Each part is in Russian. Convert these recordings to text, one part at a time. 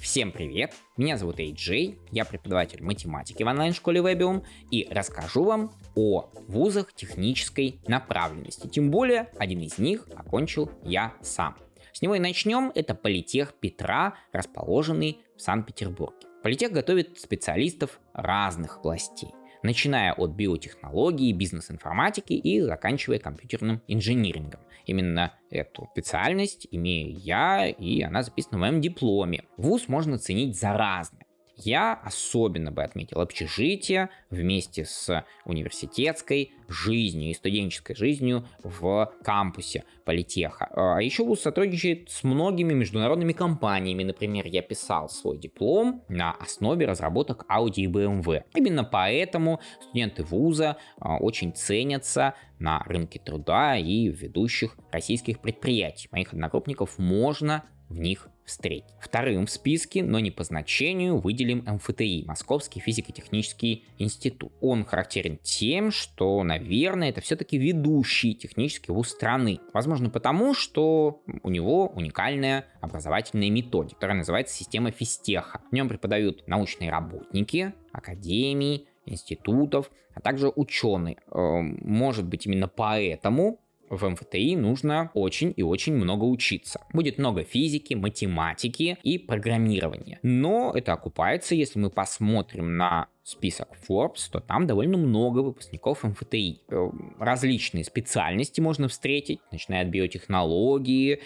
Всем привет! Меня зовут Эйджей, я преподаватель математики в онлайн-школе Webium и расскажу вам о вузах технической направленности. Тем более, один из них окончил я сам. С него и начнем. Это Политех Петра, расположенный в Санкт-Петербурге. Политех готовит специалистов разных областей начиная от биотехнологии, бизнес-информатики и заканчивая компьютерным инжинирингом. Именно эту специальность имею я, и она записана в моем дипломе. Вуз можно ценить за разное. Я особенно бы отметил общежитие вместе с университетской жизнью и студенческой жизнью в кампусе политеха. А еще ВУЗ сотрудничает с многими международными компаниями. Например, я писал свой диплом на основе разработок Audi и BMW. Именно поэтому студенты ВУЗа а, очень ценятся на рынке труда и ведущих российских предприятий. Моих одногруппников можно в них встретить. Вторым в списке, но не по значению, выделим МФТИ, Московский физико-технический институт. Он характерен тем, что, наверное, это все-таки ведущий технический вуз страны. Возможно потому, что у него уникальная образовательная методика, которая называется система физтеха. В нем преподают научные работники, академии, институтов, а также ученые. Эм, может быть, именно поэтому в МФТИ нужно очень и очень много учиться. Будет много физики, математики и программирования. Но это окупается, если мы посмотрим на список Forbes, то там довольно много выпускников МФТИ. Э, различные специальности можно встретить, начиная от биотехнологии,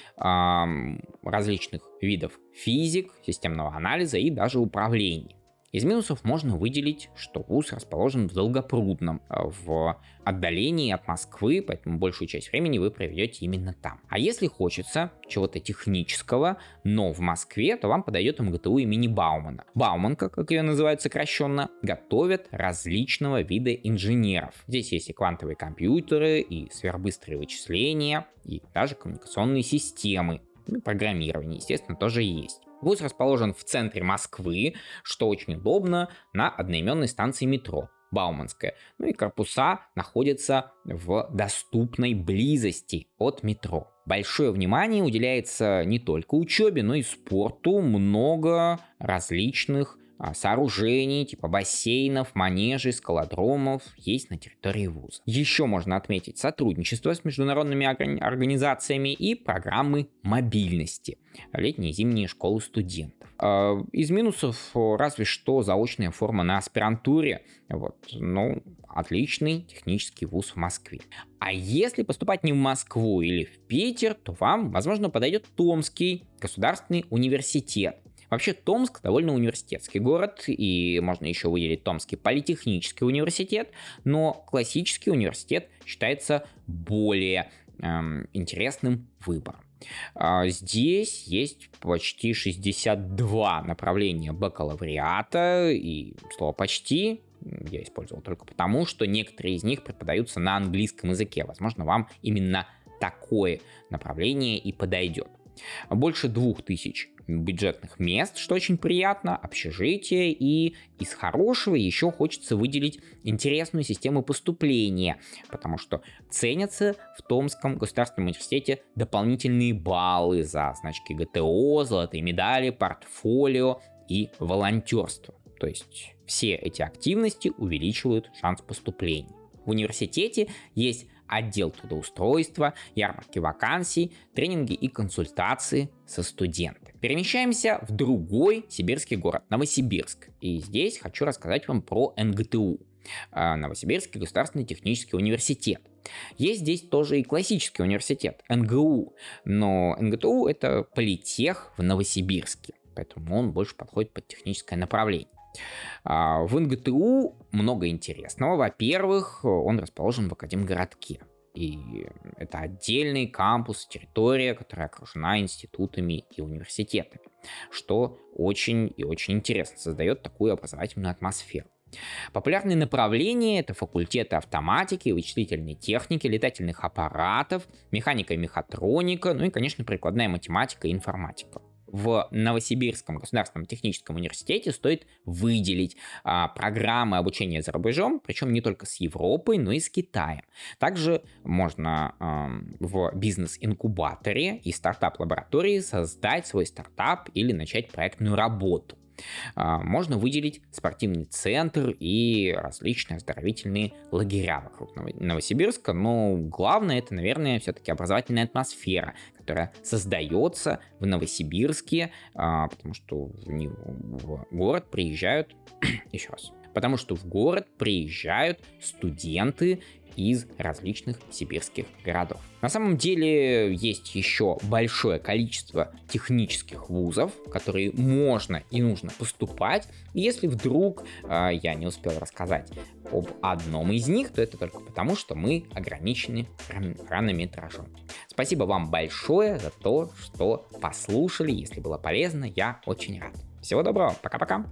различных видов физик, системного анализа и даже управления. Из минусов можно выделить, что вуз расположен в Долгопрудном, э, в отдалении от Москвы, поэтому большую часть времени вы проведете именно там. А если хочется чего-то технического, но в Москве, то вам подойдет МГТУ имени Баумана. Бауманка, как ее называют сокращенно, готовят различного вида инженеров. Здесь есть и квантовые компьютеры, и сверхбыстрые вычисления, и даже коммуникационные системы. Ну, программирование, естественно, тоже есть. Вуз расположен в центре Москвы, что очень удобно на одноименной станции метро. Бауманская. Ну и корпуса находятся в доступной близости от метро. Большое внимание уделяется не только учебе, но и спорту. Много различных сооружений, типа бассейнов, манежей, скалодромов есть на территории вуза. Еще можно отметить сотрудничество с международными организациями и программы мобильности, летние и зимние школы студентов. А, из минусов разве что заочная форма на аспирантуре, вот, ну, отличный технический вуз в Москве. А если поступать не в Москву или в Питер, то вам, возможно, подойдет Томский государственный университет. Вообще Томск довольно университетский город, и можно еще выделить Томский политехнический университет, но классический университет считается более эм, интересным выбором. А здесь есть почти 62 направления бакалавриата, и слово «почти» я использовал только потому, что некоторые из них преподаются на английском языке. Возможно, вам именно такое направление и подойдет. Больше двух тысяч бюджетных мест, что очень приятно, общежитие, и из хорошего еще хочется выделить интересную систему поступления, потому что ценятся в Томском государственном университете дополнительные баллы за значки ГТО, золотые медали, портфолио и волонтерство. То есть все эти активности увеличивают шанс поступления. В университете есть отдел трудоустройства, ярмарки вакансий, тренинги и консультации со студентами. Перемещаемся в другой сибирский город, Новосибирск. И здесь хочу рассказать вам про НГТУ. А, Новосибирский государственный технический университет. Есть здесь тоже и классический университет, НГУ, но НГТУ это политех в Новосибирске, поэтому он больше подходит под техническое направление. А, в НГТУ много интересного. Во-первых, он расположен в Академгородке. И это отдельный кампус, территория, которая окружена институтами и университетами, что очень и очень интересно, создает такую образовательную атмосферу. Популярные направления – это факультеты автоматики, вычислительной техники, летательных аппаратов, механика и мехатроника, ну и, конечно, прикладная математика и информатика. В Новосибирском государственном техническом университете стоит выделить а, программы обучения за рубежом, причем не только с Европой, но и с Китаем. Также можно а, в бизнес-инкубаторе и стартап-лаборатории создать свой стартап или начать проектную работу. А, можно выделить спортивный центр и различные оздоровительные лагеря вокруг Новосибирска, но главное это, наверное, все-таки образовательная атмосфера, которая создается в Новосибирске, а, потому что в город приезжают, еще раз, потому что в город приезжают студенты из различных сибирских городов. На самом деле есть еще большое количество технических вузов, в которые можно и нужно поступать. Если вдруг э, я не успел рассказать об одном из них, то это только потому, что мы ограничены хронометражом. Спасибо вам большое за то, что послушали. Если было полезно, я очень рад. Всего доброго, пока-пока.